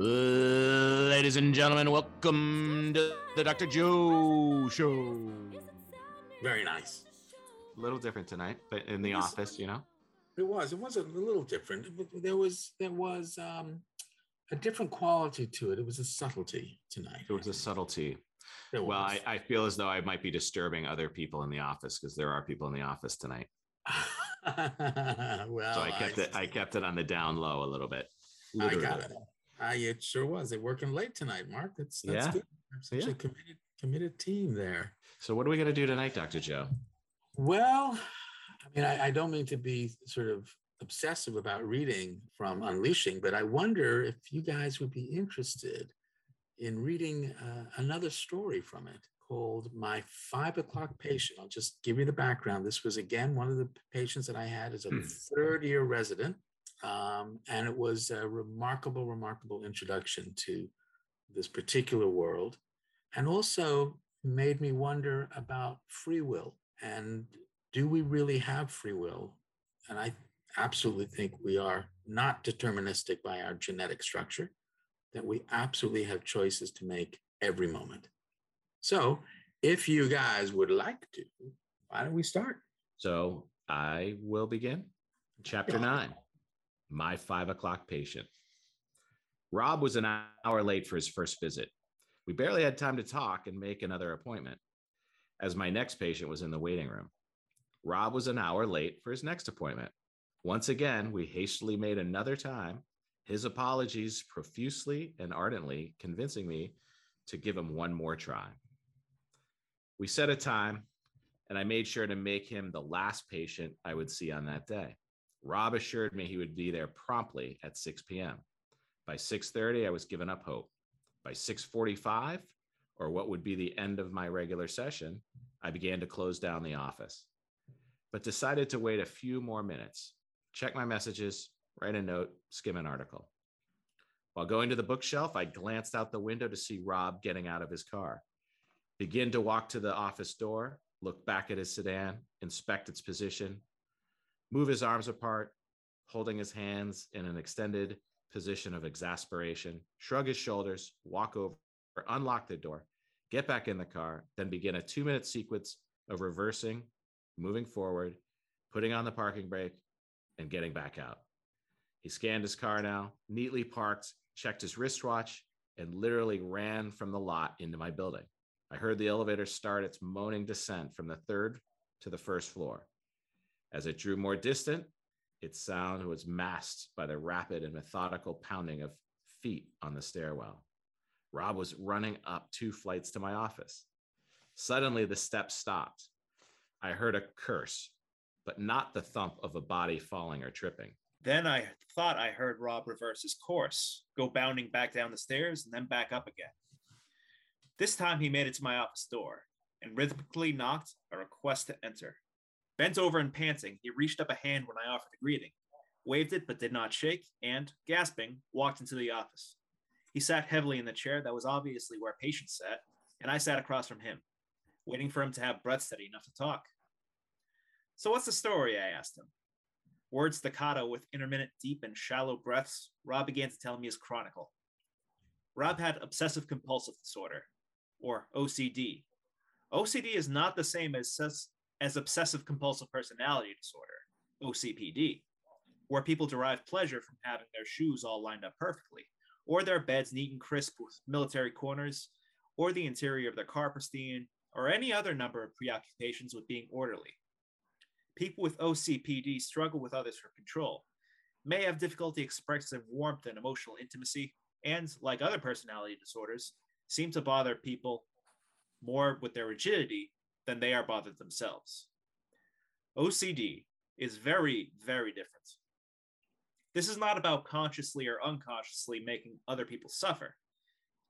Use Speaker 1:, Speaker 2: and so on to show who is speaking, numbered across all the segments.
Speaker 1: Ladies and gentlemen, welcome to the Dr. Joe Show.
Speaker 2: Very nice.
Speaker 1: A little different tonight, but in the office, you know.
Speaker 2: It was. It was a little different. There was there was um, a different quality to it. It was a subtlety tonight.
Speaker 1: It was a subtlety. well, I, I, feel as though I might be disturbing other people in the office because there are people in the office tonight.
Speaker 2: well,
Speaker 1: so I kept I, it. I kept it on the down low a little bit.
Speaker 2: Literally. I got it. I, it sure was. They're working late tonight, Mark. That's that's yeah. good. Such yeah. a committed committed team there.
Speaker 1: So what are we going to do tonight, Dr. Joe?
Speaker 2: Well, I mean, I, I don't mean to be sort of obsessive about reading from Unleashing, but I wonder if you guys would be interested in reading uh, another story from it called My Five O'Clock Patient. I'll just give you the background. This was, again, one of the patients that I had as a hmm. third year resident. Um, and it was a remarkable, remarkable introduction to this particular world. And also made me wonder about free will and do we really have free will? And I absolutely think we are not deterministic by our genetic structure, that we absolutely have choices to make every moment. So, if you guys would like to, why don't we start?
Speaker 1: So, I will begin. Chapter nine My five o'clock patient. Rob was an hour late for his first visit. We barely had time to talk and make another appointment, as my next patient was in the waiting room. Rob was an hour late for his next appointment. Once again, we hastily made another time, his apologies profusely and ardently convincing me to give him one more try. We set a time, and I made sure to make him the last patient I would see on that day. Rob assured me he would be there promptly at 6 p.m. By 6:30, I was given up hope. By 6:45, or what would be the end of my regular session, I began to close down the office but decided to wait a few more minutes, check my messages, write a note, skim an article. While going to the bookshelf, I glanced out the window to see Rob getting out of his car. Begin to walk to the office door, look back at his sedan, inspect its position, move his arms apart, holding his hands in an extended position of exasperation, shrug his shoulders, walk over, unlock the door, get back in the car, then begin a two minute sequence of reversing moving forward, putting on the parking brake, and getting back out. He scanned his car now, neatly parked, checked his wristwatch, and literally ran from the lot into my building. I heard the elevator start its moaning descent from the third to the first floor. As it drew more distant, its sound was masked by the rapid and methodical pounding of feet on the stairwell. Rob was running up two flights to my office. Suddenly, the steps stopped. I heard a curse, but not the thump of a body falling or tripping.
Speaker 3: Then I thought I heard Rob reverse his course, go bounding back down the stairs and then back up again. This time he made it to my office door and rhythmically knocked a request to enter. Bent over and panting, he reached up a hand when I offered a greeting, waved it but did not shake, and, gasping, walked into the office. He sat heavily in the chair that was obviously where patients sat, and I sat across from him waiting for him to have breath steady enough to talk. So, what's the story? I asked him. Words staccato with intermittent deep and shallow breaths, Rob began to tell me his chronicle. Rob had obsessive compulsive disorder, or OCD. OCD is not the same as, as obsessive compulsive personality disorder, OCPD, where people derive pleasure from having their shoes all lined up perfectly, or their beds neat and crisp with military corners, or the interior of their car pristine, or any other number of preoccupations with being orderly. People with OCPD struggle with others for control, may have difficulty expressing warmth and emotional intimacy, and, like other personality disorders, seem to bother people more with their rigidity than they are bothered themselves. OCD is very, very different. This is not about consciously or unconsciously making other people suffer.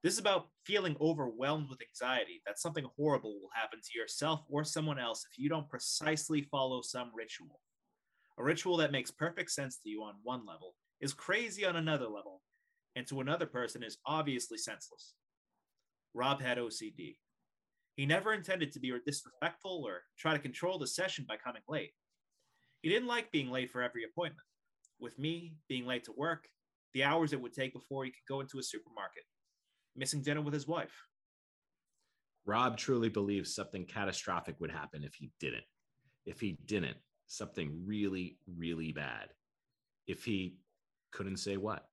Speaker 3: This is about feeling overwhelmed with anxiety that something horrible will happen to yourself or someone else if you don't precisely follow some ritual. A ritual that makes perfect sense to you on one level is crazy on another level, and to another person is obviously senseless. Rob had OCD. He never intended to be disrespectful or try to control the session by coming late. He didn't like being late for every appointment. With me, being late to work, the hours it would take before he could go into a supermarket, missing dinner with his wife.
Speaker 1: Rob truly believes something catastrophic would happen if he didn't. If he didn't, something really, really bad. If he couldn't say what.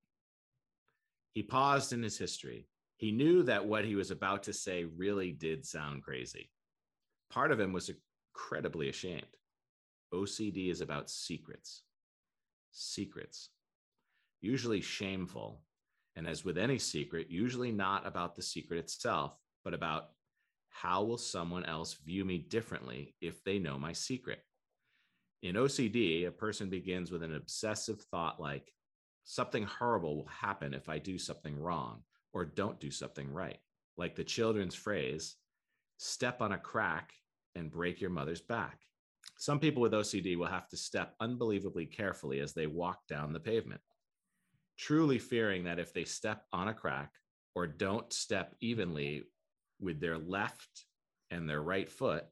Speaker 1: He paused in his history. He knew that what he was about to say really did sound crazy. Part of him was incredibly ashamed. OCD is about secrets. Secrets. Usually shameful. And as with any secret, usually not about the secret itself, but about how will someone else view me differently if they know my secret? In OCD, a person begins with an obsessive thought like, something horrible will happen if I do something wrong or don't do something right. Like the children's phrase, step on a crack and break your mother's back. Some people with OCD will have to step unbelievably carefully as they walk down the pavement, truly fearing that if they step on a crack or don't step evenly with their left and their right foot,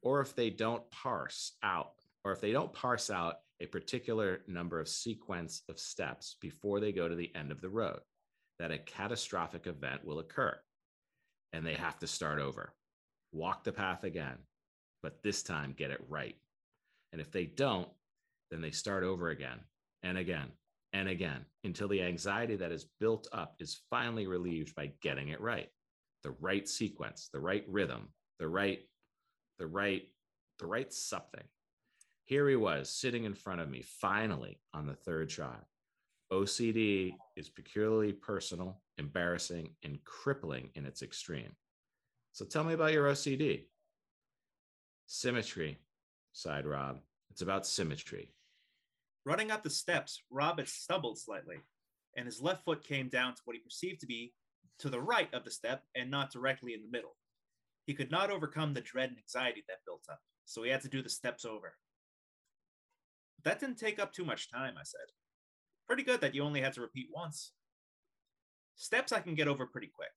Speaker 1: or if they don't parse out, or if they don't parse out a particular number of sequence of steps before they go to the end of the road, that a catastrophic event will occur and they have to start over, walk the path again, but this time get it right. And if they don't, then they start over again and again and again until the anxiety that is built up is finally relieved by getting it right. The right sequence, the right rhythm, the right, the right, the right something. Here he was sitting in front of me, finally on the third try. OCD is peculiarly personal, embarrassing, and crippling in its extreme. So tell me about your OCD. Symmetry, sighed Rob. It's about symmetry.
Speaker 3: Running up the steps, Rob had stumbled slightly, and his left foot came down to what he perceived to be to the right of the step and not directly in the middle. He could not overcome the dread and anxiety that built up, so he had to do the steps over. That didn't take up too much time, I said. Pretty good that you only had to repeat once. Steps I can get over pretty quick.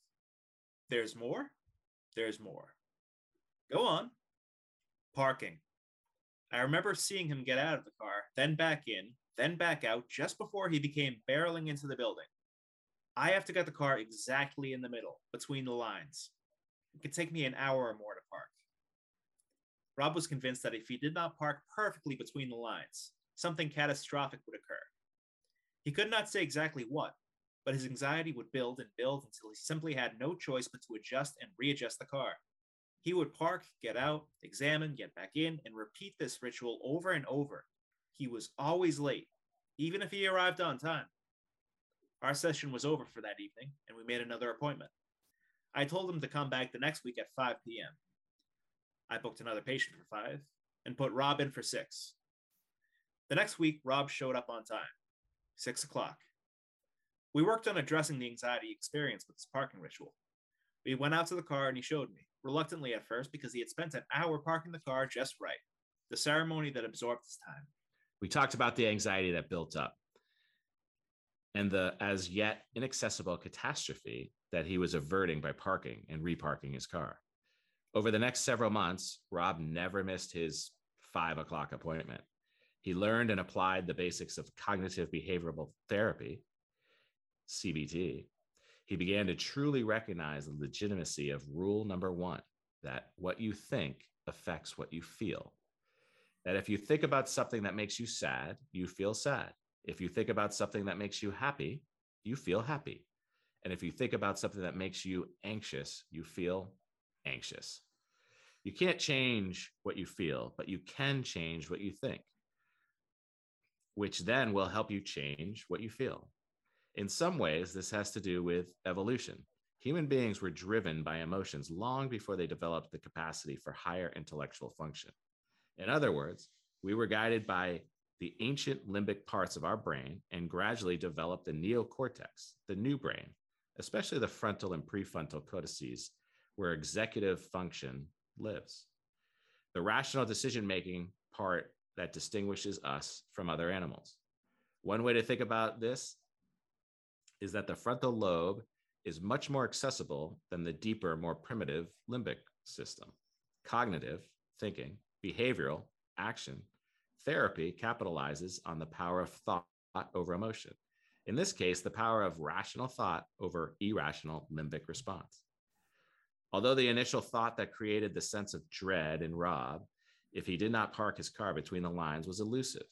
Speaker 3: There's more? There's more. Go on. Parking. I remember seeing him get out of the car, then back in, then back out just before he became barreling into the building. I have to get the car exactly in the middle, between the lines. It could take me an hour or more to park. Rob was convinced that if he did not park perfectly between the lines, something catastrophic would occur. He could not say exactly what, but his anxiety would build and build until he simply had no choice but to adjust and readjust the car. He would park, get out, examine, get back in, and repeat this ritual over and over. He was always late, even if he arrived on time. Our session was over for that evening, and we made another appointment. I told him to come back the next week at 5 p.m. I booked another patient for 5 and put Rob in for 6. The next week, Rob showed up on time, 6 o'clock. We worked on addressing the anxiety experienced with his parking ritual. We went out to the car and he showed me, reluctantly at first because he had spent an hour parking the car just right, the ceremony that absorbed his time.
Speaker 1: We talked about the anxiety that built up and the as yet inaccessible catastrophe that he was averting by parking and reparking his car. Over the next several months, Rob never missed his five o'clock appointment. He learned and applied the basics of cognitive behavioral therapy, CBT. He began to truly recognize the legitimacy of rule number one that what you think affects what you feel. That if you think about something that makes you sad, you feel sad. If you think about something that makes you happy, you feel happy. And if you think about something that makes you anxious, you feel anxious. You can't change what you feel, but you can change what you think, which then will help you change what you feel. In some ways, this has to do with evolution. Human beings were driven by emotions long before they developed the capacity for higher intellectual function. In other words, we were guided by the ancient limbic parts of our brain and gradually developed the neocortex, the new brain, especially the frontal and prefrontal cortices, where executive function lives. The rational decision making part that distinguishes us from other animals. One way to think about this is that the frontal lobe is much more accessible than the deeper, more primitive limbic system. Cognitive, thinking, behavioral, action, therapy capitalizes on the power of thought over emotion. In this case, the power of rational thought over irrational limbic response. Although the initial thought that created the sense of dread in Rob, if he did not park his car between the lines, was elusive.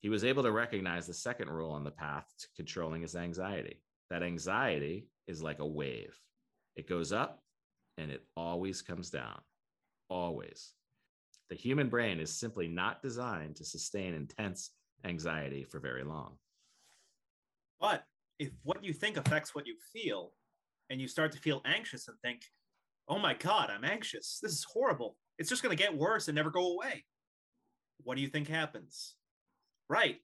Speaker 1: He was able to recognize the second rule on the path to controlling his anxiety. That anxiety is like a wave, it goes up and it always comes down. Always. The human brain is simply not designed to sustain intense anxiety for very long.
Speaker 3: But if what you think affects what you feel, and you start to feel anxious and think, oh my God, I'm anxious. This is horrible. It's just going to get worse and never go away. What do you think happens? Right,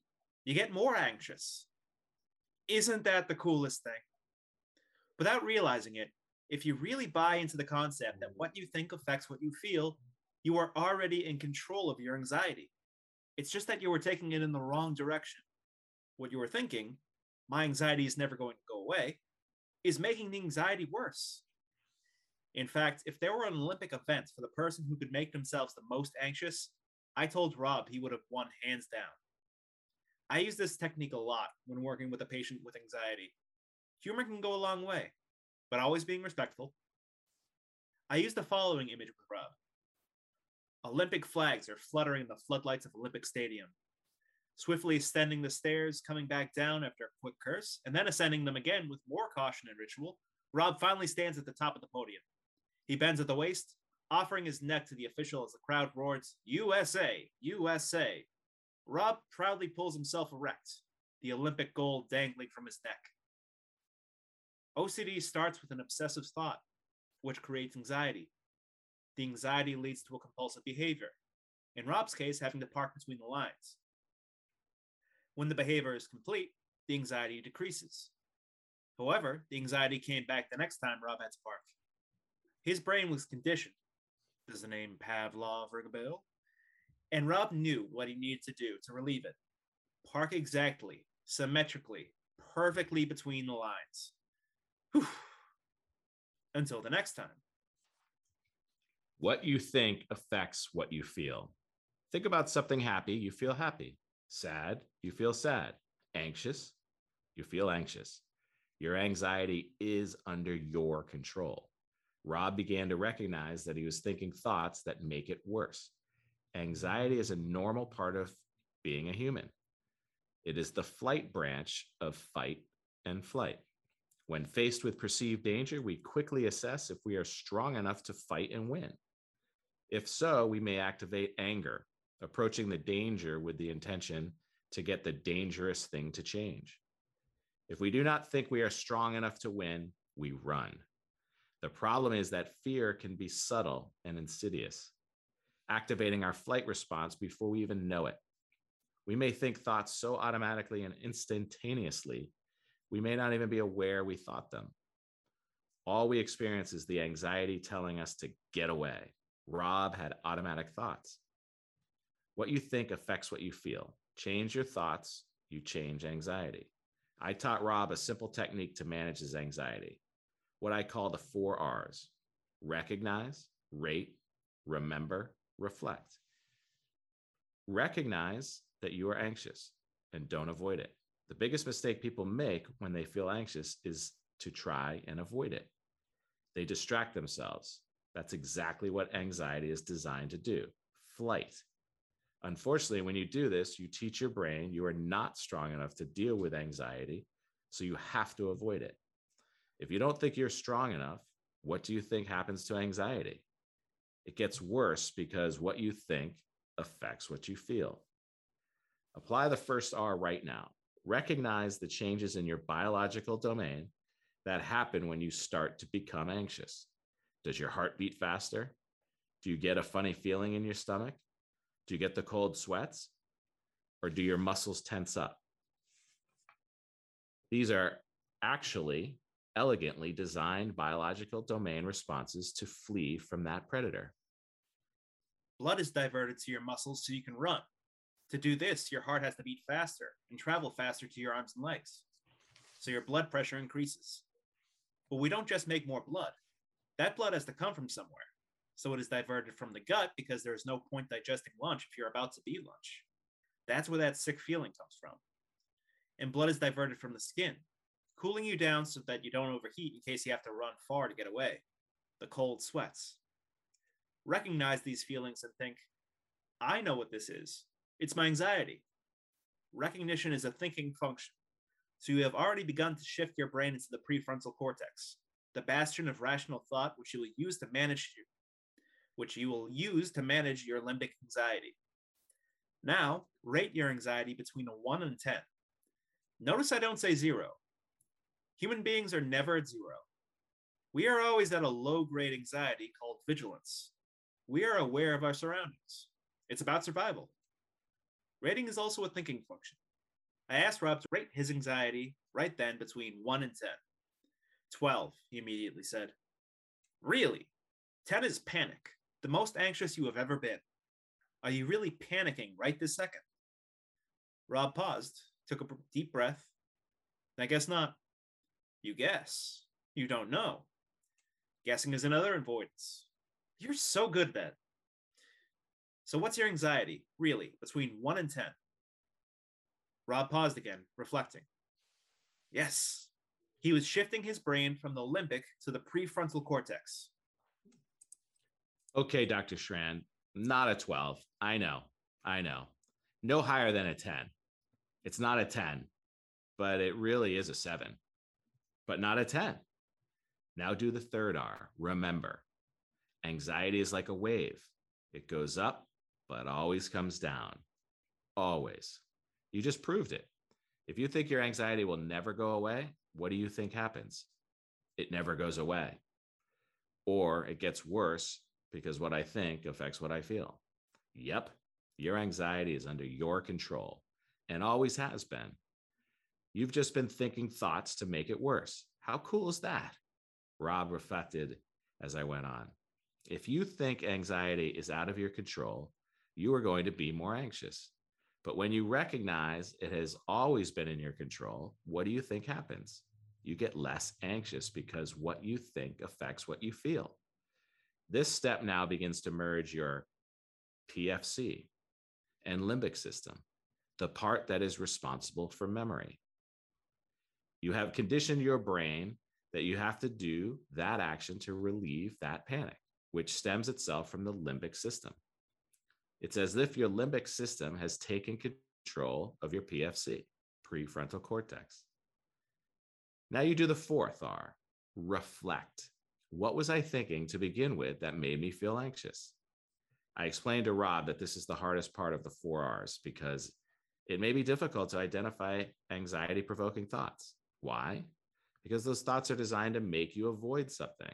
Speaker 3: you get more anxious. Isn't that the coolest thing? Without realizing it, if you really buy into the concept that what you think affects what you feel, you are already in control of your anxiety. It's just that you were taking it in the wrong direction. What you were thinking, my anxiety is never going to go away, is making the anxiety worse. In fact, if there were an Olympic event for the person who could make themselves the most anxious, I told Rob he would have won hands down. I use this technique a lot when working with a patient with anxiety. Humor can go a long way, but always being respectful. I use the following image with Rob. Olympic flags are fluttering in the floodlights of Olympic Stadium, swiftly ascending the stairs, coming back down after a quick curse, and then ascending them again with more caution and ritual. Rob finally stands at the top of the podium. He bends at the waist, offering his neck to the official as the crowd roars, USA, USA. Rob proudly pulls himself erect, the Olympic gold dangling from his neck. OCD starts with an obsessive thought, which creates anxiety. The anxiety leads to a compulsive behavior, in Rob's case, having to park between the lines. When the behavior is complete, the anxiety decreases. However, the anxiety came back the next time Rob had to park. His brain was conditioned. Does the name Pavlov ring a bell? And Rob knew what he needed to do to relieve it. Park exactly, symmetrically, perfectly between the lines. Whew. Until the next time.
Speaker 1: What you think affects what you feel. Think about something happy, you feel happy. Sad, you feel sad. Anxious, you feel anxious. Your anxiety is under your control. Rob began to recognize that he was thinking thoughts that make it worse. Anxiety is a normal part of being a human. It is the flight branch of fight and flight. When faced with perceived danger, we quickly assess if we are strong enough to fight and win. If so, we may activate anger, approaching the danger with the intention to get the dangerous thing to change. If we do not think we are strong enough to win, we run. The problem is that fear can be subtle and insidious, activating our flight response before we even know it. We may think thoughts so automatically and instantaneously, we may not even be aware we thought them. All we experience is the anxiety telling us to get away. Rob had automatic thoughts. What you think affects what you feel. Change your thoughts, you change anxiety. I taught Rob a simple technique to manage his anxiety, what I call the four R's recognize, rate, remember, reflect. Recognize that you are anxious and don't avoid it. The biggest mistake people make when they feel anxious is to try and avoid it. They distract themselves. That's exactly what anxiety is designed to do flight. Unfortunately, when you do this, you teach your brain you are not strong enough to deal with anxiety, so you have to avoid it. If you don't think you're strong enough, what do you think happens to anxiety? It gets worse because what you think affects what you feel. Apply the first R right now. Recognize the changes in your biological domain that happen when you start to become anxious. Does your heart beat faster? Do you get a funny feeling in your stomach? Do you get the cold sweats? Or do your muscles tense up? These are actually elegantly designed biological domain responses to flee from that predator.
Speaker 3: Blood is diverted to your muscles so you can run. To do this, your heart has to beat faster and travel faster to your arms and legs. So your blood pressure increases. But we don't just make more blood. That blood has to come from somewhere. So it is diverted from the gut because there is no point digesting lunch if you're about to eat lunch. That's where that sick feeling comes from. And blood is diverted from the skin, cooling you down so that you don't overheat in case you have to run far to get away. The cold sweats. Recognize these feelings and think, I know what this is. It's my anxiety. Recognition is a thinking function. So you have already begun to shift your brain into the prefrontal cortex, the bastion of rational thought which you will use to manage which you will use to manage your limbic anxiety. Now, rate your anxiety between a 1 and 10. Notice I don't say 0. Human beings are never at 0. We are always at a low grade anxiety called vigilance. We are aware of our surroundings. It's about survival. Rating is also a thinking function. I asked Rob to rate his anxiety right then between 1 and 10. 12, he immediately said. Really? 10 is panic, the most anxious you have ever been. Are you really panicking right this second? Rob paused, took a deep breath. I guess not. You guess. You don't know. Guessing is another avoidance. You're so good then. So, what's your anxiety, really, between 1 and 10? Rob paused again, reflecting. Yes, he was shifting his brain from the limbic to the prefrontal cortex.
Speaker 1: Okay, Dr. Shrand, not a 12. I know. I know. No higher than a 10. It's not a 10, but it really is a 7, but not a 10. Now do the third R. Remember, anxiety is like a wave, it goes up, but always comes down. Always. You just proved it. If you think your anxiety will never go away, what do you think happens? It never goes away. Or it gets worse because what I think affects what I feel. Yep, your anxiety is under your control and always has been. You've just been thinking thoughts to make it worse. How cool is that? Rob reflected as I went on. If you think anxiety is out of your control, you are going to be more anxious. But when you recognize it has always been in your control, what do you think happens? You get less anxious because what you think affects what you feel. This step now begins to merge your PFC and limbic system, the part that is responsible for memory. You have conditioned your brain that you have to do that action to relieve that panic, which stems itself from the limbic system. It's as if your limbic system has taken control of your PFC, prefrontal cortex. Now you do the fourth R, reflect. What was I thinking to begin with that made me feel anxious? I explained to Rob that this is the hardest part of the four R's because it may be difficult to identify anxiety provoking thoughts. Why? Because those thoughts are designed to make you avoid something.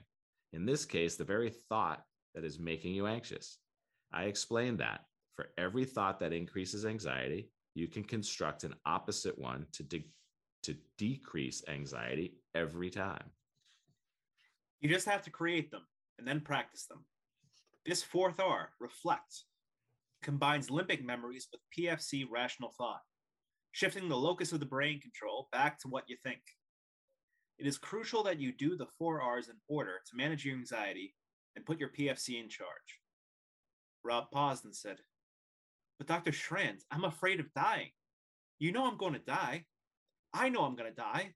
Speaker 1: In this case, the very thought that is making you anxious. I explained that for every thought that increases anxiety, you can construct an opposite one to, de- to decrease anxiety every time.
Speaker 3: You just have to create them and then practice them. This fourth R, reflect, combines limbic memories with PFC rational thought, shifting the locus of the brain control back to what you think. It is crucial that you do the four R's in order to manage your anxiety and put your PFC in charge. Rob paused and said, But Dr. Schranz, I'm afraid of dying. You know I'm going to die. I know I'm going to die.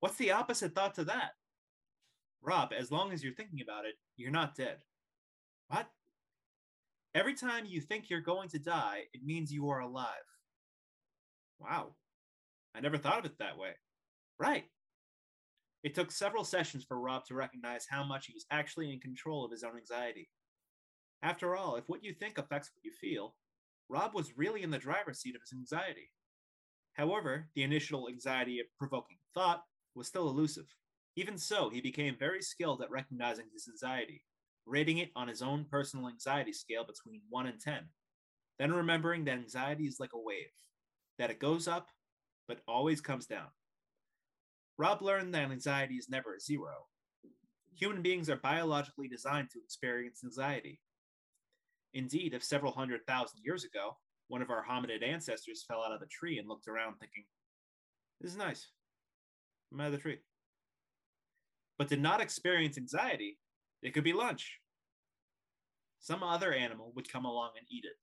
Speaker 3: What's the opposite thought to that? Rob, as long as you're thinking about it, you're not dead. What? Every time you think you're going to die, it means you are alive. Wow. I never thought of it that way. Right. It took several sessions for Rob to recognize how much he was actually in control of his own anxiety. After all, if what you think affects what you feel, Rob was really in the driver's seat of his anxiety. However, the initial anxiety of provoking thought was still elusive. Even so, he became very skilled at recognizing his anxiety, rating it on his own personal anxiety scale between 1 and 10, then remembering that anxiety is like a wave, that it goes up, but always comes down. Rob learned that anxiety is never a zero. Human beings are biologically designed to experience anxiety. Indeed, if several hundred thousand years ago, one of our hominid ancestors fell out of the tree and looked around thinking, This is nice. I'm out of the tree. But did not experience anxiety, it could be lunch. Some other animal would come along and eat it.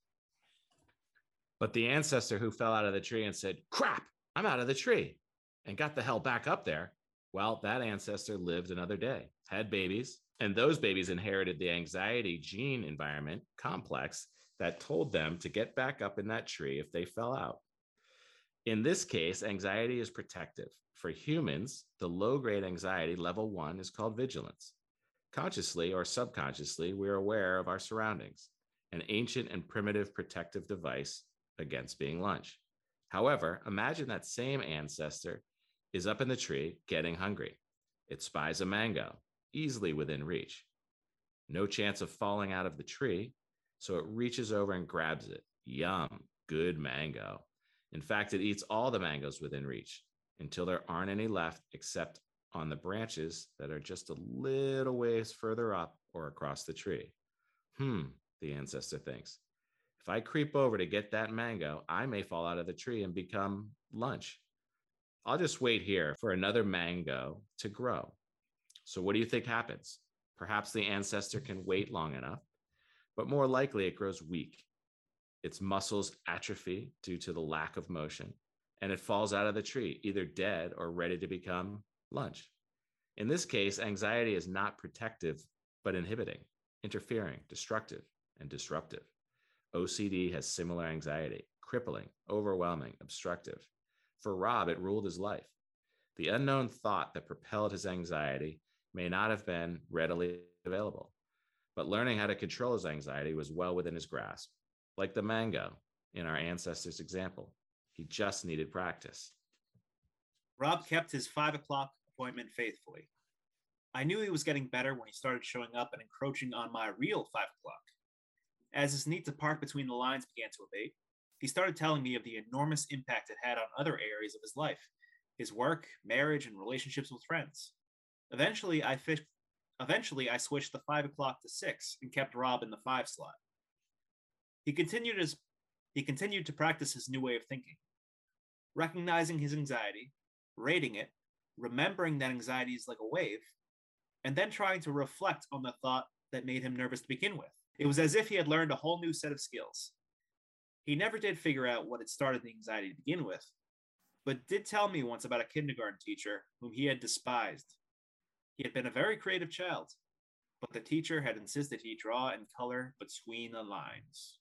Speaker 1: But the ancestor who fell out of the tree and said, Crap, I'm out of the tree, and got the hell back up there, well, that ancestor lived another day, had babies, and those babies inherited the anxiety gene environment complex that told them to get back up in that tree if they fell out. In this case, anxiety is protective. For humans, the low grade anxiety, level one, is called vigilance. Consciously or subconsciously, we're aware of our surroundings, an ancient and primitive protective device against being lunch. However, imagine that same ancestor is up in the tree getting hungry. It spies a mango, easily within reach. No chance of falling out of the tree, so it reaches over and grabs it. Yum, good mango. In fact, it eats all the mangoes within reach until there aren't any left except on the branches that are just a little ways further up or across the tree. Hmm, the ancestor thinks. If I creep over to get that mango, I may fall out of the tree and become lunch. I'll just wait here for another mango to grow. So, what do you think happens? Perhaps the ancestor can wait long enough, but more likely it grows weak. Its muscles atrophy due to the lack of motion, and it falls out of the tree, either dead or ready to become lunch. In this case, anxiety is not protective, but inhibiting, interfering, destructive, and disruptive. OCD has similar anxiety, crippling, overwhelming, obstructive. For Rob, it ruled his life. The unknown thought that propelled his anxiety may not have been readily available, but learning how to control his anxiety was well within his grasp. Like the mango in our ancestors' example, he just needed practice.
Speaker 3: Rob kept his five o'clock appointment faithfully. I knew he was getting better when he started showing up and encroaching on my real five o'clock. As his need to park between the lines began to abate, he started telling me of the enormous impact it had on other areas of his life his work, marriage, and relationships with friends. Eventually, I fished. Eventually, I switched the five o'clock to six and kept Rob in the five slot. He continued his he continued to practice his new way of thinking, recognizing his anxiety, rating it, remembering that anxiety is like a wave, and then trying to reflect on the thought that made him nervous to begin with. It was as if he had learned a whole new set of skills. He never did figure out what had started the anxiety to begin with, but did tell me once about a kindergarten teacher whom he had despised. He had been a very creative child, but the teacher had insisted he draw and color between the lines.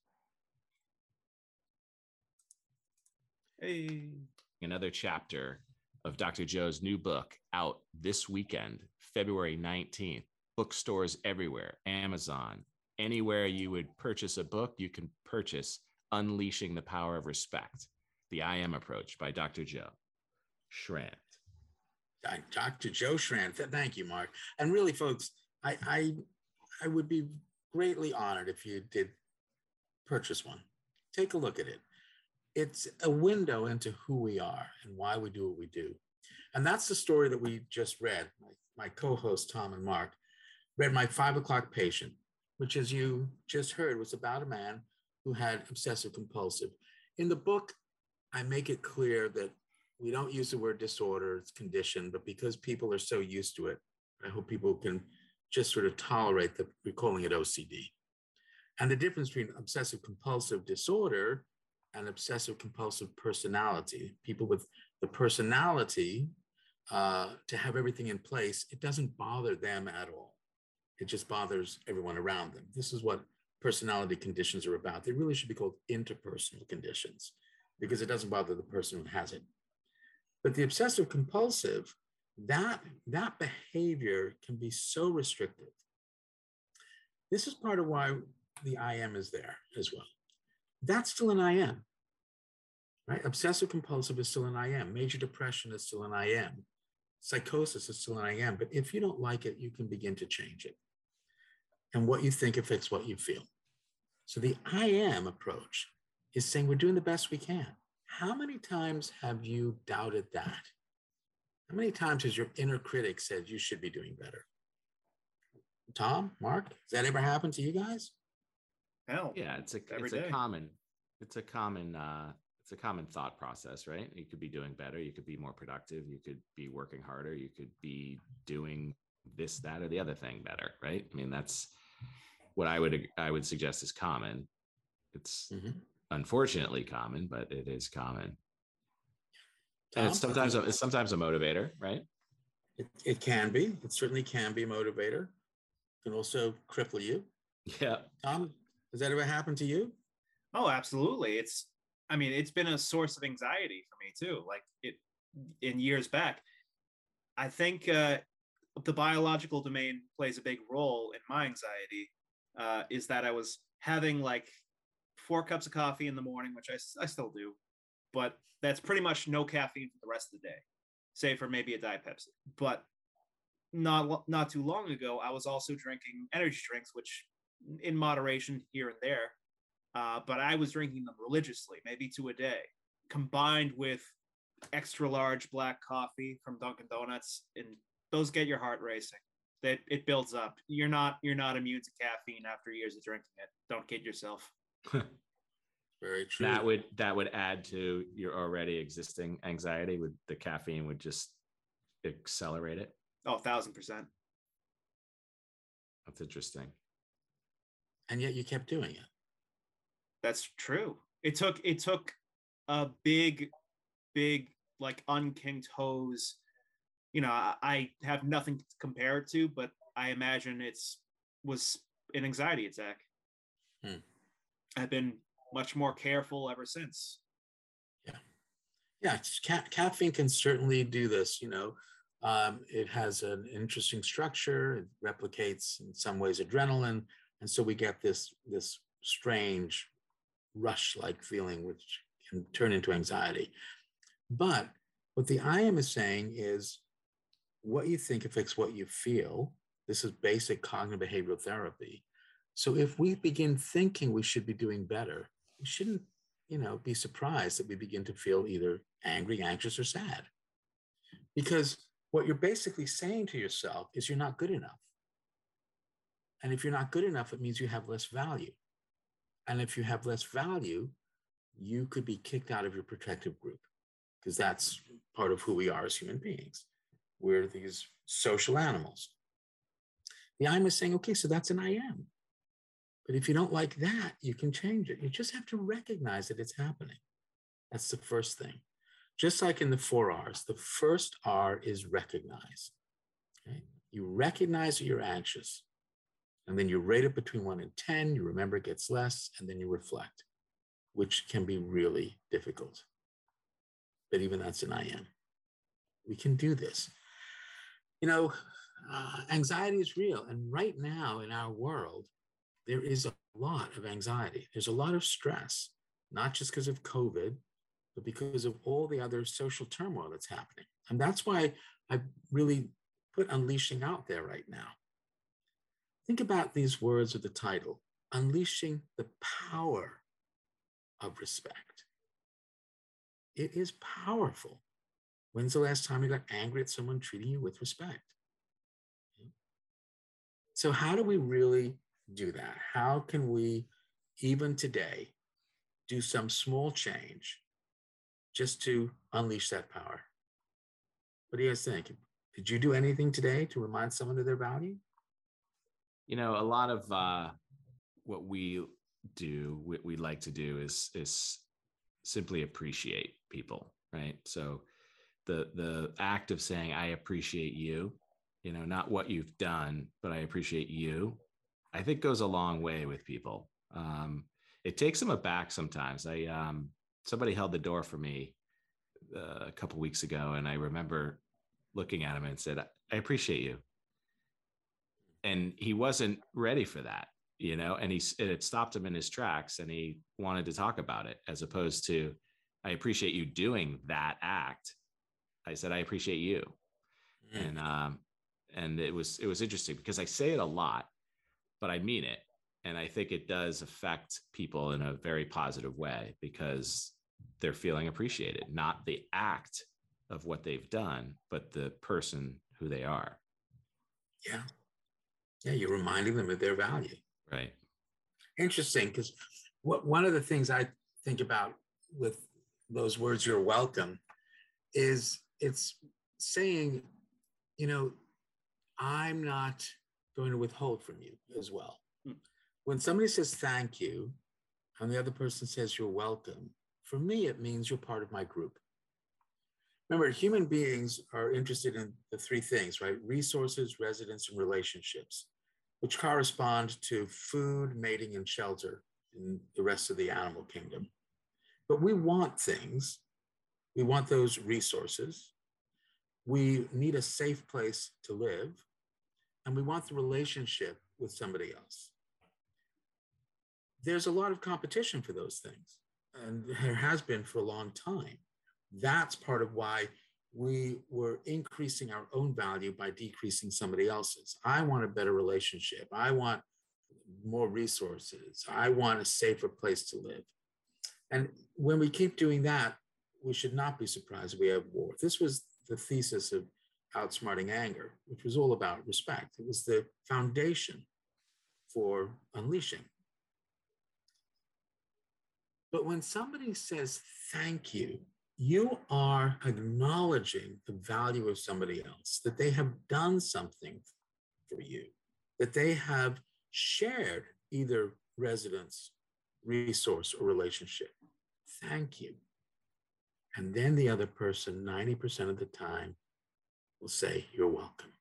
Speaker 3: Hey.
Speaker 1: Another chapter of Dr. Joe's new book out this weekend, February 19th. Bookstores everywhere, Amazon, anywhere you would purchase a book, you can purchase Unleashing the Power of Respect, the I Am Approach by Dr. Joe Shrand.
Speaker 2: Dr. Joe Shrand. Thank you, Mark. And really, folks, I, I, I would be greatly honored if you did purchase one. Take a look at it. It's a window into who we are and why we do what we do. And that's the story that we just read. My, my co host, Tom and Mark, read My Five O'Clock Patient, which, as you just heard, was about a man who had obsessive compulsive. In the book, I make it clear that we don't use the word disorder, it's condition, but because people are so used to it, I hope people can just sort of tolerate that we're calling it OCD. And the difference between obsessive compulsive disorder and obsessive compulsive personality, people with the personality uh, to have everything in place, it doesn't bother them at all. It just bothers everyone around them. This is what personality conditions are about. They really should be called interpersonal conditions because it doesn't bother the person who has it. But the obsessive compulsive, that, that behavior can be so restrictive. This is part of why the I am is there as well. That's still an I am, right? Obsessive compulsive is still an I am. Major depression is still an I am. Psychosis is still an I am. But if you don't like it, you can begin to change it. And what you think affects what you feel. So the I am approach is saying we're doing the best we can. How many times have you doubted that? How many times has your inner critic said you should be doing better? Tom, Mark, has that ever happened to you guys?
Speaker 3: Hell,
Speaker 1: Yeah, it's a it's
Speaker 3: day.
Speaker 1: a common it's a common uh it's a common thought process, right? You could be doing better, you could be more productive, you could be working harder, you could be doing this, that, or the other thing better, right? I mean, that's what I would I would suggest is common. It's
Speaker 2: Mhm.
Speaker 1: unfortunately common, but it is common.
Speaker 2: Tom?
Speaker 1: And it's sometimes a, it's sometimes a motivator, right?
Speaker 2: It, it can be. It certainly can be a motivator. It can also cripple you.
Speaker 1: Yeah.
Speaker 2: Tom, has that ever happened to you?
Speaker 3: Oh, absolutely. It's I mean, it's been a source of anxiety for me too. Like it in years back. I think uh the biological domain plays a big role in my anxiety. Uh, is that I was having like four cups of coffee in the morning, which I, I still do, but that's pretty much no caffeine for the rest of the day, save for maybe a Diet Pepsi. But not not too long ago, I was also drinking energy drinks, which in moderation here and there, uh, but I was drinking them religiously, maybe two a day, combined with extra large black coffee from Dunkin' Donuts, and those get your heart racing. That it builds up. You're not you're not immune to caffeine after years of drinking it. Don't kid yourself.
Speaker 2: Very true.
Speaker 1: that would that would add to your already existing anxiety would the caffeine would just accelerate it
Speaker 3: Oh, thousand percent.
Speaker 1: that's interesting
Speaker 2: and yet you kept doing it.
Speaker 3: That's true. It took it took a big, big like unkinked hose. You know, I, I have nothing to compare it to, but I imagine it's was an anxiety attack.
Speaker 2: Hmm.
Speaker 3: I've been much more careful ever since.
Speaker 2: Yeah, it's ca- caffeine can certainly do this. You know, um, it has an interesting structure. It replicates in some ways adrenaline, and so we get this this strange rush-like feeling, which can turn into anxiety. But what the IM is saying is, what you think affects what you feel. This is basic cognitive behavioral therapy. So if we begin thinking we should be doing better, we shouldn't you know, be surprised that we begin to feel either angry, anxious, or sad. Because what you're basically saying to yourself is you're not good enough. And if you're not good enough, it means you have less value. And if you have less value, you could be kicked out of your protective group because that's part of who we are as human beings. We're these social animals. The I'm is saying, okay, so that's an I am. But if you don't like that, you can change it. You just have to recognize that it's happening. That's the first thing. Just like in the four R's, the first R is recognize. Okay? You recognize that you're anxious, and then you rate it between one and 10. You remember it gets less, and then you reflect, which can be really difficult. But even that's an I am. We can do this. You know, uh, anxiety is real. And right now in our world, there is a lot of anxiety. There's a lot of stress, not just because of COVID, but because of all the other social turmoil that's happening. And that's why I really put unleashing out there right now. Think about these words of the title Unleashing the Power of Respect. It is powerful. When's the last time you got angry at someone treating you with respect? So, how do we really do that? How can we, even today, do some small change just to unleash that power? What do you guys think? Did you do anything today to remind someone of their value?
Speaker 1: you know a lot of uh what we do what we like to do is is simply appreciate people right so the the act of saying i appreciate you you know not what you've done but i appreciate you i think goes a long way with people. Um it takes them aback sometimes. I um somebody held the door for me uh, a couple weeks ago and i remember looking at him and said i appreciate you. And he wasn't ready for that you know and he it stopped him in his tracks and he wanted to talk about it as opposed to i appreciate you doing that act i said i appreciate you
Speaker 2: Mm.
Speaker 1: and um and it was it was interesting because i say it a lot but i mean it and i think it does affect people in a very positive way because they're feeling appreciated not the act of what they've done, but the person who they are.
Speaker 2: Yeah. Yeah, you're reminding them of their value.
Speaker 1: Right.
Speaker 2: Interesting, because what one of the things I think about with those words, you're welcome, is it's saying, you know, I'm not going to withhold from you as well. Hmm. When somebody says thank you, and the other person says you're welcome, for me, it means you're part of my group. Remember, human beings are interested in the three things, right? Resources, residence, and relationships, which correspond to food, mating, and shelter in the rest of the animal kingdom. But we want things. We want those resources. We need a safe place to live. And we want the relationship with somebody else. There's a lot of competition for those things. And there has been for a long time. That's part of why we were increasing our own value by decreasing somebody else's. I want a better relationship. I want more resources. I want a safer place to live. And when we keep doing that, we should not be surprised we have war. This was the thesis of Outsmarting Anger, which was all about respect. It was the foundation for unleashing. But when somebody says thank you, you are acknowledging the value of somebody else, that they have done something for you, that they have shared either residence, resource, or relationship. Thank you. And then the other person, 90% of the time, will say, You're welcome.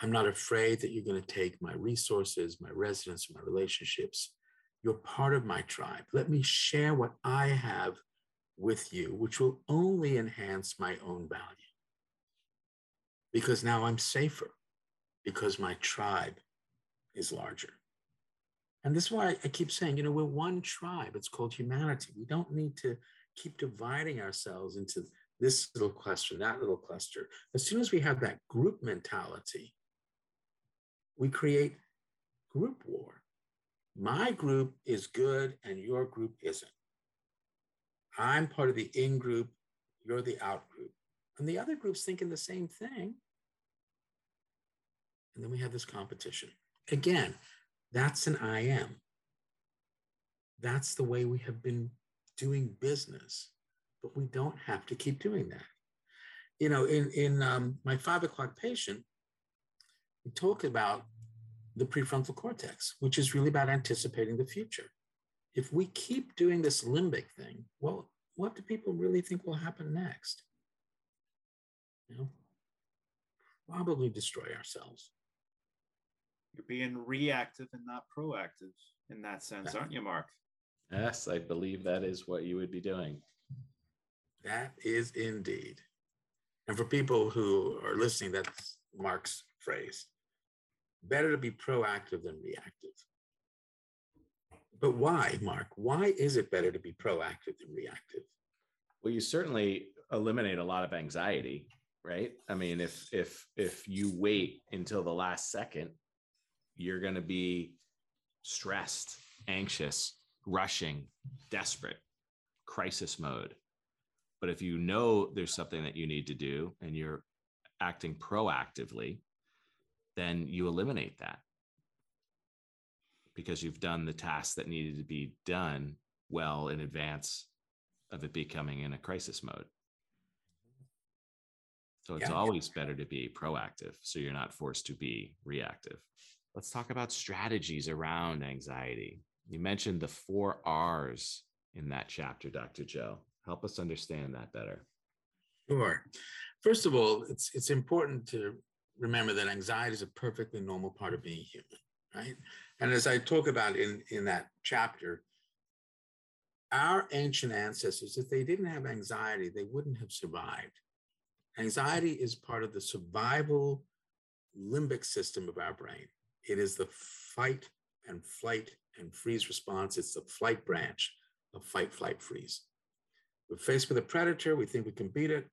Speaker 2: I'm not afraid that you're going to take my resources, my residence, my relationships. You're part of my tribe. Let me share what I have with you, which will only enhance my own value. Because now I'm safer, because my tribe is larger. And this is why I keep saying, you know, we're one tribe. It's called humanity. We don't need to keep dividing ourselves into this little cluster, that little cluster. As soon as we have that group mentality, we create group war. My group is good and your group isn't. I'm part of the in group, you're the out group. And the other group's thinking the same thing. And then we have this competition. Again, that's an I am. That's the way we have been doing business, but we don't have to keep doing that. You know, in, in um, my five o'clock patient, we talk about the prefrontal cortex, which is really about anticipating the future if we keep doing this limbic thing, well, what do people really think will happen next? You know, probably destroy ourselves.
Speaker 3: You're being reactive and not proactive in that sense, aren't you, Mark?
Speaker 1: Yes, I believe that is what you would be doing.
Speaker 2: That is indeed. And for people who are listening, that's Mark's phrase. Better to be proactive than reactive. But why, Mark? Why is it better to be proactive than reactive?
Speaker 1: Well, you certainly eliminate a lot of anxiety, right? I mean, if if if you wait until the last second, you're going to be stressed, anxious, rushing, desperate, crisis mode. But if you know there's something that you need to do and you're acting proactively, then you eliminate that because you've done the task that needed to be done well in advance of it becoming in a crisis mode. So it's yeah. always better to be proactive so you're not forced to be reactive. Let's talk about strategies around anxiety. You mentioned the four R's in that chapter, Dr. Joe. Help us understand that better.
Speaker 2: Sure. First of all, it's it's important to remember that anxiety is a perfectly normal part of being human, right? And as I talk about in, in that chapter, our ancient ancestors, if they didn't have anxiety, they wouldn't have survived. Anxiety is part of the survival limbic system of our brain. It is the fight and flight and freeze response. It's the flight branch of fight, flight, freeze. We're faced with a predator. We think we can beat it.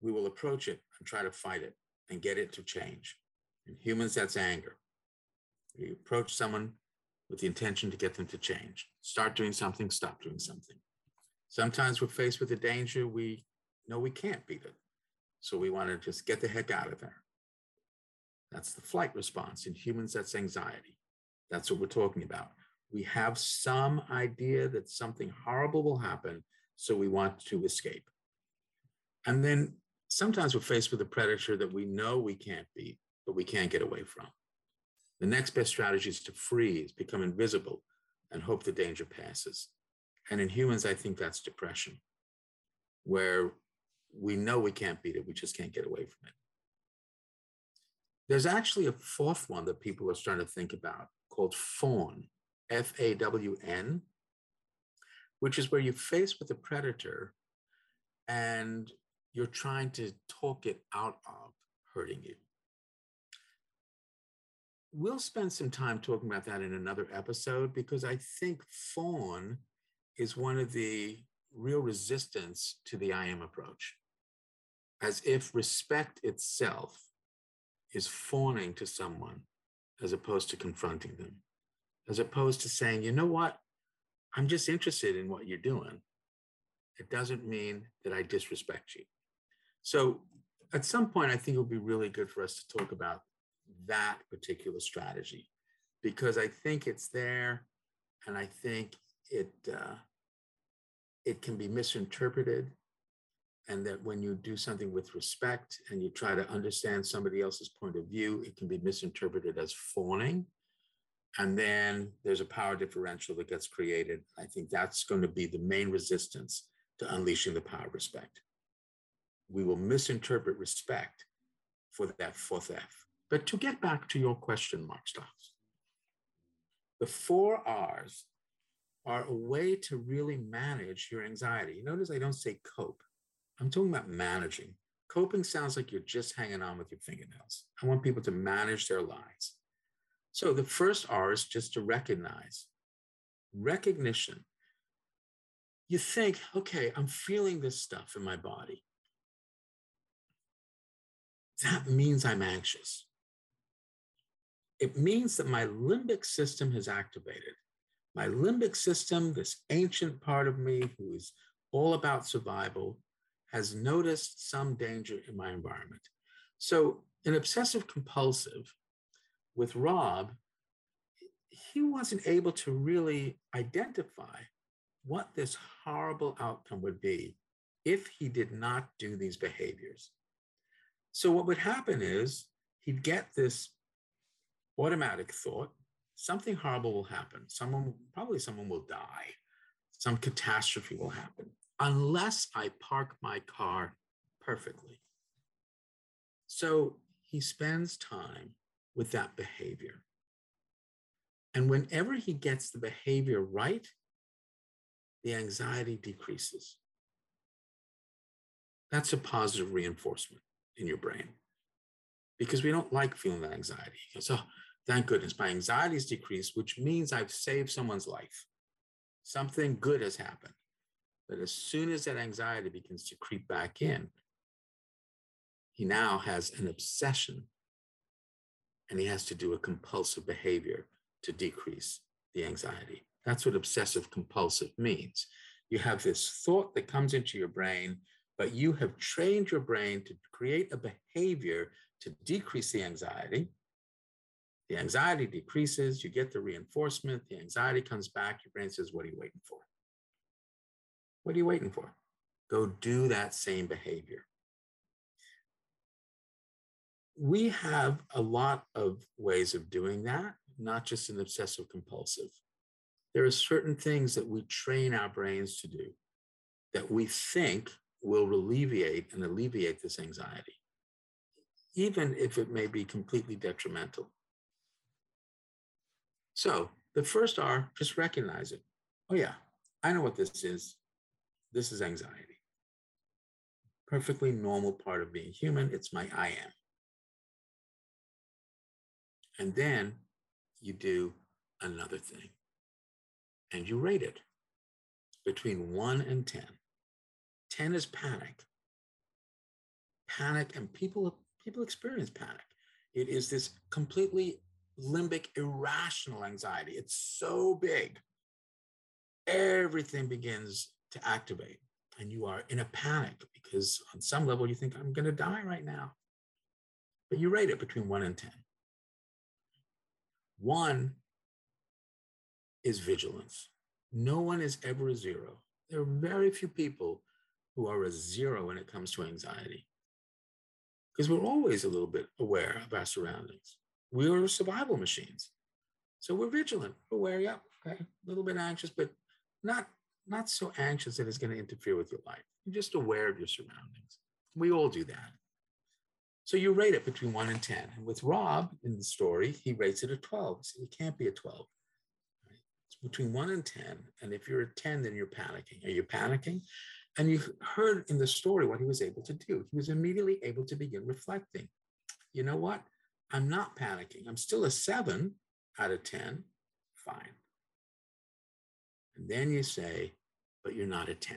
Speaker 2: We will approach it and try to fight it and get it to change. In humans, that's anger. You approach someone with the intention to get them to change. Start doing something, stop doing something. Sometimes we're faced with a danger we know we can't beat it. So we want to just get the heck out of there. That's the flight response. In humans, that's anxiety. That's what we're talking about. We have some idea that something horrible will happen, so we want to escape. And then sometimes we're faced with a predator that we know we can't beat, but we can't get away from. The next best strategy is to freeze, become invisible, and hope the danger passes. And in humans, I think that's depression, where we know we can't beat it, we just can't get away from it. There's actually a fourth one that people are starting to think about called fawn, F A W N, which is where you're faced with a predator and you're trying to talk it out of hurting you. We'll spend some time talking about that in another episode because I think fawn is one of the real resistance to the I am approach, as if respect itself is fawning to someone as opposed to confronting them, as opposed to saying, you know what, I'm just interested in what you're doing. It doesn't mean that I disrespect you. So at some point, I think it would be really good for us to talk about that particular strategy because I think it's there and I think it uh, it can be misinterpreted and that when you do something with respect and you try to understand somebody else's point of view, it can be misinterpreted as fawning. And then there's a power differential that gets created. I think that's going to be the main resistance to unleashing the power of respect. We will misinterpret respect for that fourth F. But to get back to your question, Mark Stiles, the four R's are a way to really manage your anxiety. Notice I don't say cope. I'm talking about managing. Coping sounds like you're just hanging on with your fingernails. I want people to manage their lives. So the first R is just to recognize. Recognition. You think, okay, I'm feeling this stuff in my body. That means I'm anxious. It means that my limbic system has activated. My limbic system, this ancient part of me who is all about survival, has noticed some danger in my environment. So, an obsessive compulsive with Rob, he wasn't able to really identify what this horrible outcome would be if he did not do these behaviors. So, what would happen is he'd get this automatic thought something horrible will happen. Someone, probably someone will die. Some catastrophe will happen unless I park my car perfectly. So he spends time with that behavior. And whenever he gets the behavior right, the anxiety decreases. That's a positive reinforcement in your brain because we don't like feeling that anxiety. So, oh, thank goodness, my anxiety is decreased, which means I've saved someone's life. Something good has happened. But as soon as that anxiety begins to creep back in, he now has an obsession and he has to do a compulsive behavior to decrease the anxiety. That's what obsessive compulsive means. You have this thought that comes into your brain, but you have trained your brain to create a behavior to decrease the anxiety. The anxiety decreases, you get the reinforcement, the anxiety comes back, your brain says, What are you waiting for? What are you waiting for? Go do that same behavior. We have a lot of ways of doing that, not just an obsessive compulsive. There are certain things that we train our brains to do that we think will alleviate and alleviate this anxiety, even if it may be completely detrimental. So the first R, just recognize it. Oh, yeah, I know what this is. This is anxiety. Perfectly normal part of being human. It's my I am. And then you do another thing and you rate it between one and 10. 10 is panic. Panic, and people, people experience panic. It is this completely limbic, irrational anxiety. It's so big. Everything begins to activate. and you are in a panic because on some level you think, I'm going to die right now. But you rate it between one and 10. One is vigilance. No one is ever a zero. There are very few people who are a zero when it comes to anxiety because we're always a little bit aware of our surroundings. We are survival machines. So we're vigilant, we're aware, yeah, oh, okay, a little bit anxious, but not not so anxious that it's going to interfere with your life. You're just aware of your surroundings. We all do that. So you rate it between one and 10. And with Rob in the story, he rates it a 12. So it can't be a 12. Right? It's between one and 10. And if you're a 10, then you're panicking. Are you panicking? And you heard in the story what he was able to do. He was immediately able to begin reflecting. You know what? I'm not panicking. I'm still a seven out of 10. Fine. And then you say, but you're not a 10.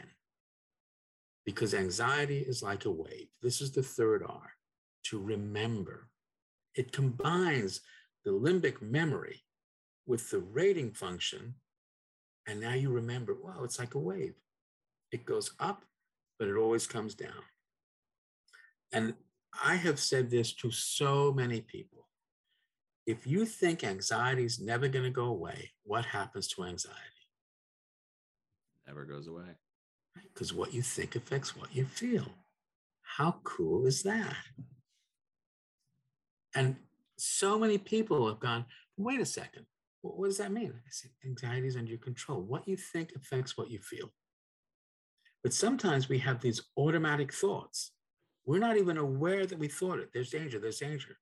Speaker 2: Because anxiety is like a wave. This is the third R to remember. It combines the limbic memory with the rating function. And now you remember, wow, it's like a wave. It goes up, but it always comes down. And I have said this to so many people. If you think anxiety is never going to go away, what happens to anxiety?
Speaker 1: Never goes away.
Speaker 2: Because what you think affects what you feel. How cool is that? And so many people have gone, wait a second, what does that mean? I said, anxiety is under your control. What you think affects what you feel. But sometimes we have these automatic thoughts. We're not even aware that we thought it. There's danger, there's danger.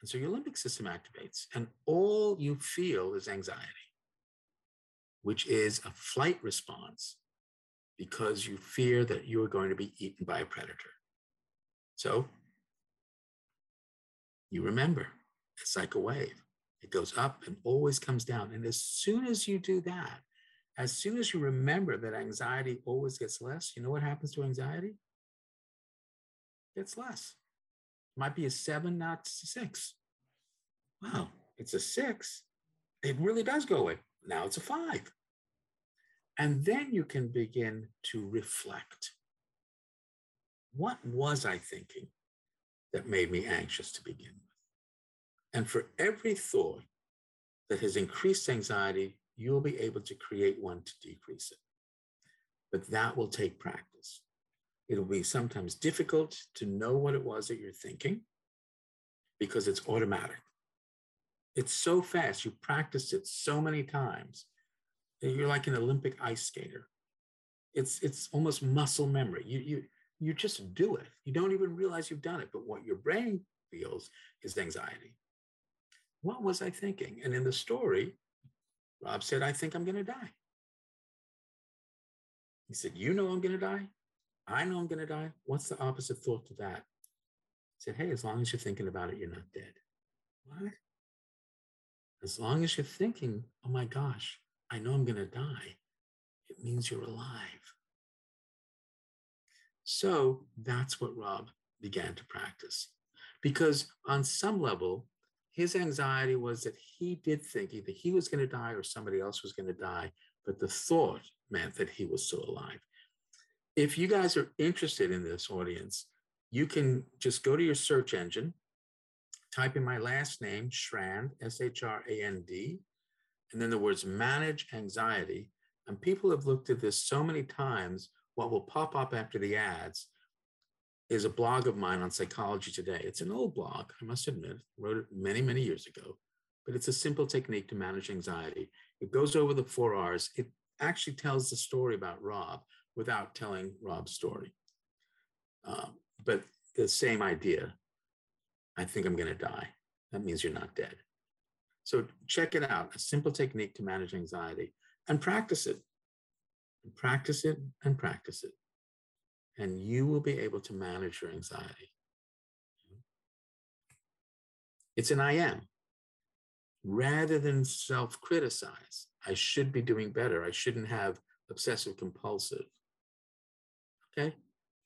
Speaker 2: And so your limbic system activates, and all you feel is anxiety, which is a flight response because you fear that you are going to be eaten by a predator. So you remember it's like a wave. It goes up and always comes down. And as soon as you do that, as soon as you remember that anxiety always gets less, you know what happens to anxiety? It gets less. It might be a seven, not six. Wow, it's a six. It really does go away. Now it's a five. And then you can begin to reflect. What was I thinking that made me anxious to begin with? And for every thought that has increased anxiety, you'll be able to create one to decrease it. But that will take practice. It'll be sometimes difficult to know what it was that you're thinking because it's automatic. It's so fast. You practiced it so many times. You're like an Olympic ice skater. It's, it's almost muscle memory. You, you, you just do it. You don't even realize you've done it. But what your brain feels is anxiety. What was I thinking? And in the story, Rob said, I think I'm going to die. He said, You know I'm going to die. I know I'm going to die. What's the opposite thought to that? I said, Hey, as long as you're thinking about it, you're not dead. What? As long as you're thinking, Oh my gosh, I know I'm going to die, it means you're alive. So that's what Rob began to practice. Because on some level, his anxiety was that he did think either he was going to die or somebody else was going to die, but the thought meant that he was still alive. If you guys are interested in this audience, you can just go to your search engine, type in my last name, Shrand, S H R A N D, and then the words manage anxiety. And people have looked at this so many times, what will pop up after the ads is a blog of mine on psychology today. It's an old blog, I must admit, wrote it many, many years ago, but it's a simple technique to manage anxiety. It goes over the four R's. It actually tells the story about Rob without telling Rob's story. Um, but the same idea. I think I'm going to die. That means you're not dead. So check it out a simple technique to manage anxiety and practice it. And practice it and practice it and you will be able to manage your anxiety. It's an I am. Rather than self criticize, I should be doing better. I shouldn't have obsessive compulsive. Okay?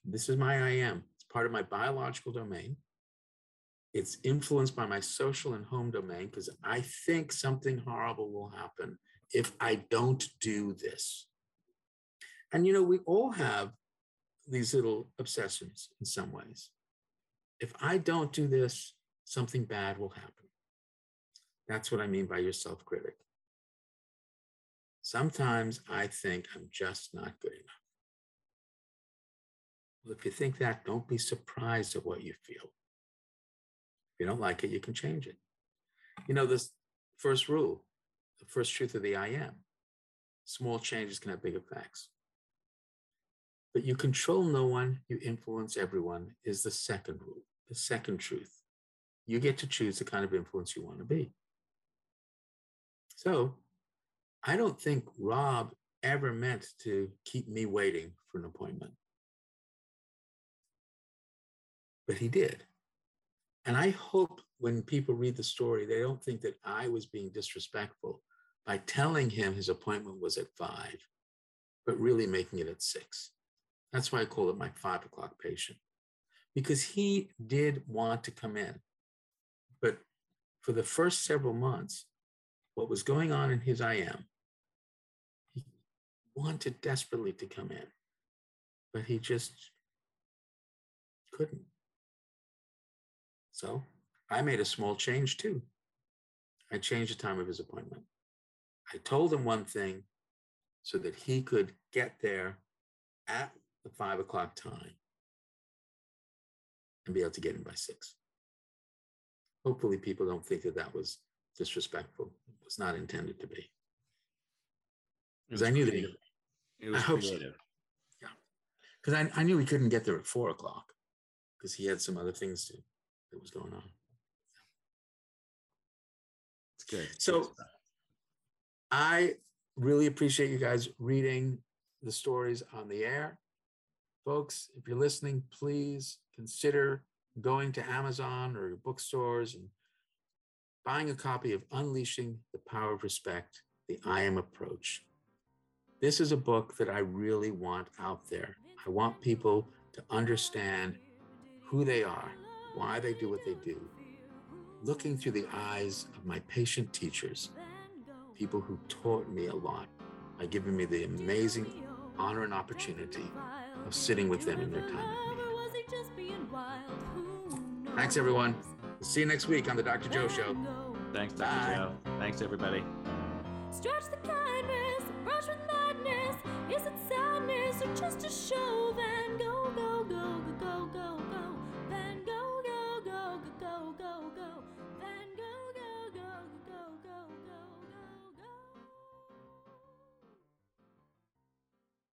Speaker 2: This is my I am. It's part of my biological domain. It's influenced by my social and home domain because I think something horrible will happen if I don't do this. And you know, we all have these little obsessions in some ways. If I don't do this, something bad will happen. That's what I mean by your self critic. Sometimes I think I'm just not good enough. Well, if you think that, don't be surprised at what you feel. If you don't like it, you can change it. You know, this first rule, the first truth of the I am small changes can have big effects. But you control no one, you influence everyone, is the second rule, the second truth. You get to choose the kind of influence you want to be. So I don't think Rob ever meant to keep me waiting for an appointment. But he did. And I hope when people read the story, they don't think that I was being disrespectful by telling him his appointment was at five, but really making it at six. That's why I call it my five o'clock patient, because he did want to come in. But for the first several months, what was going on in his IM, he wanted desperately to come in, but he just couldn't. So I made a small change too. I changed the time of his appointment. I told him one thing so that he could get there at the five o'clock time and be able to get in by six. Hopefully, people don't think that that was disrespectful. It was not intended to be. Because I knew that he,
Speaker 1: it was
Speaker 2: I hope so. yeah, because I, I knew he couldn't get there at four o'clock because he had some other things to, that was going on.
Speaker 1: It's good.
Speaker 2: So- I really appreciate you guys reading the stories on the air. Folks, if you're listening, please consider going to Amazon or your bookstores and buying a copy of Unleashing the Power of Respect The I Am Approach. This is a book that I really want out there. I want people to understand who they are, why they do what they do, looking through the eyes of my patient teachers people who taught me a lot by giving me the amazing honor and opportunity of sitting with them in their time of need. Thanks, everyone. See you next week on the Dr. Joe Show.
Speaker 1: Thanks, Dr.
Speaker 2: Bye.
Speaker 1: Joe. Thanks, everybody.
Speaker 4: Stretch the kindness, brush with madness. Is it sadness or just a show that